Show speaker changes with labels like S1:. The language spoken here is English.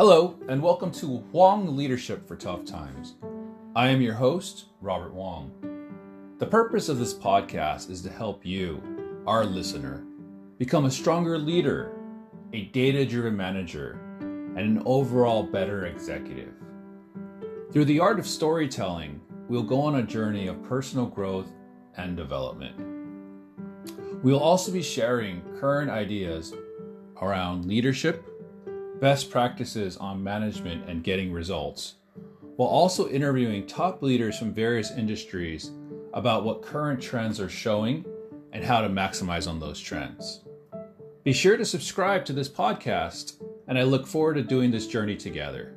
S1: Hello, and welcome to Wong Leadership for Tough Times. I am your host, Robert Wong. The purpose of this podcast is to help you, our listener, become a stronger leader, a data driven manager, and an overall better executive. Through the art of storytelling, we'll go on a journey of personal growth and development. We'll also be sharing current ideas around leadership, best practices on management and getting results, while also interviewing top leaders from various industries about what current trends are showing and how to maximize on those trends. Be sure to subscribe to this podcast, and I look forward to doing this journey together.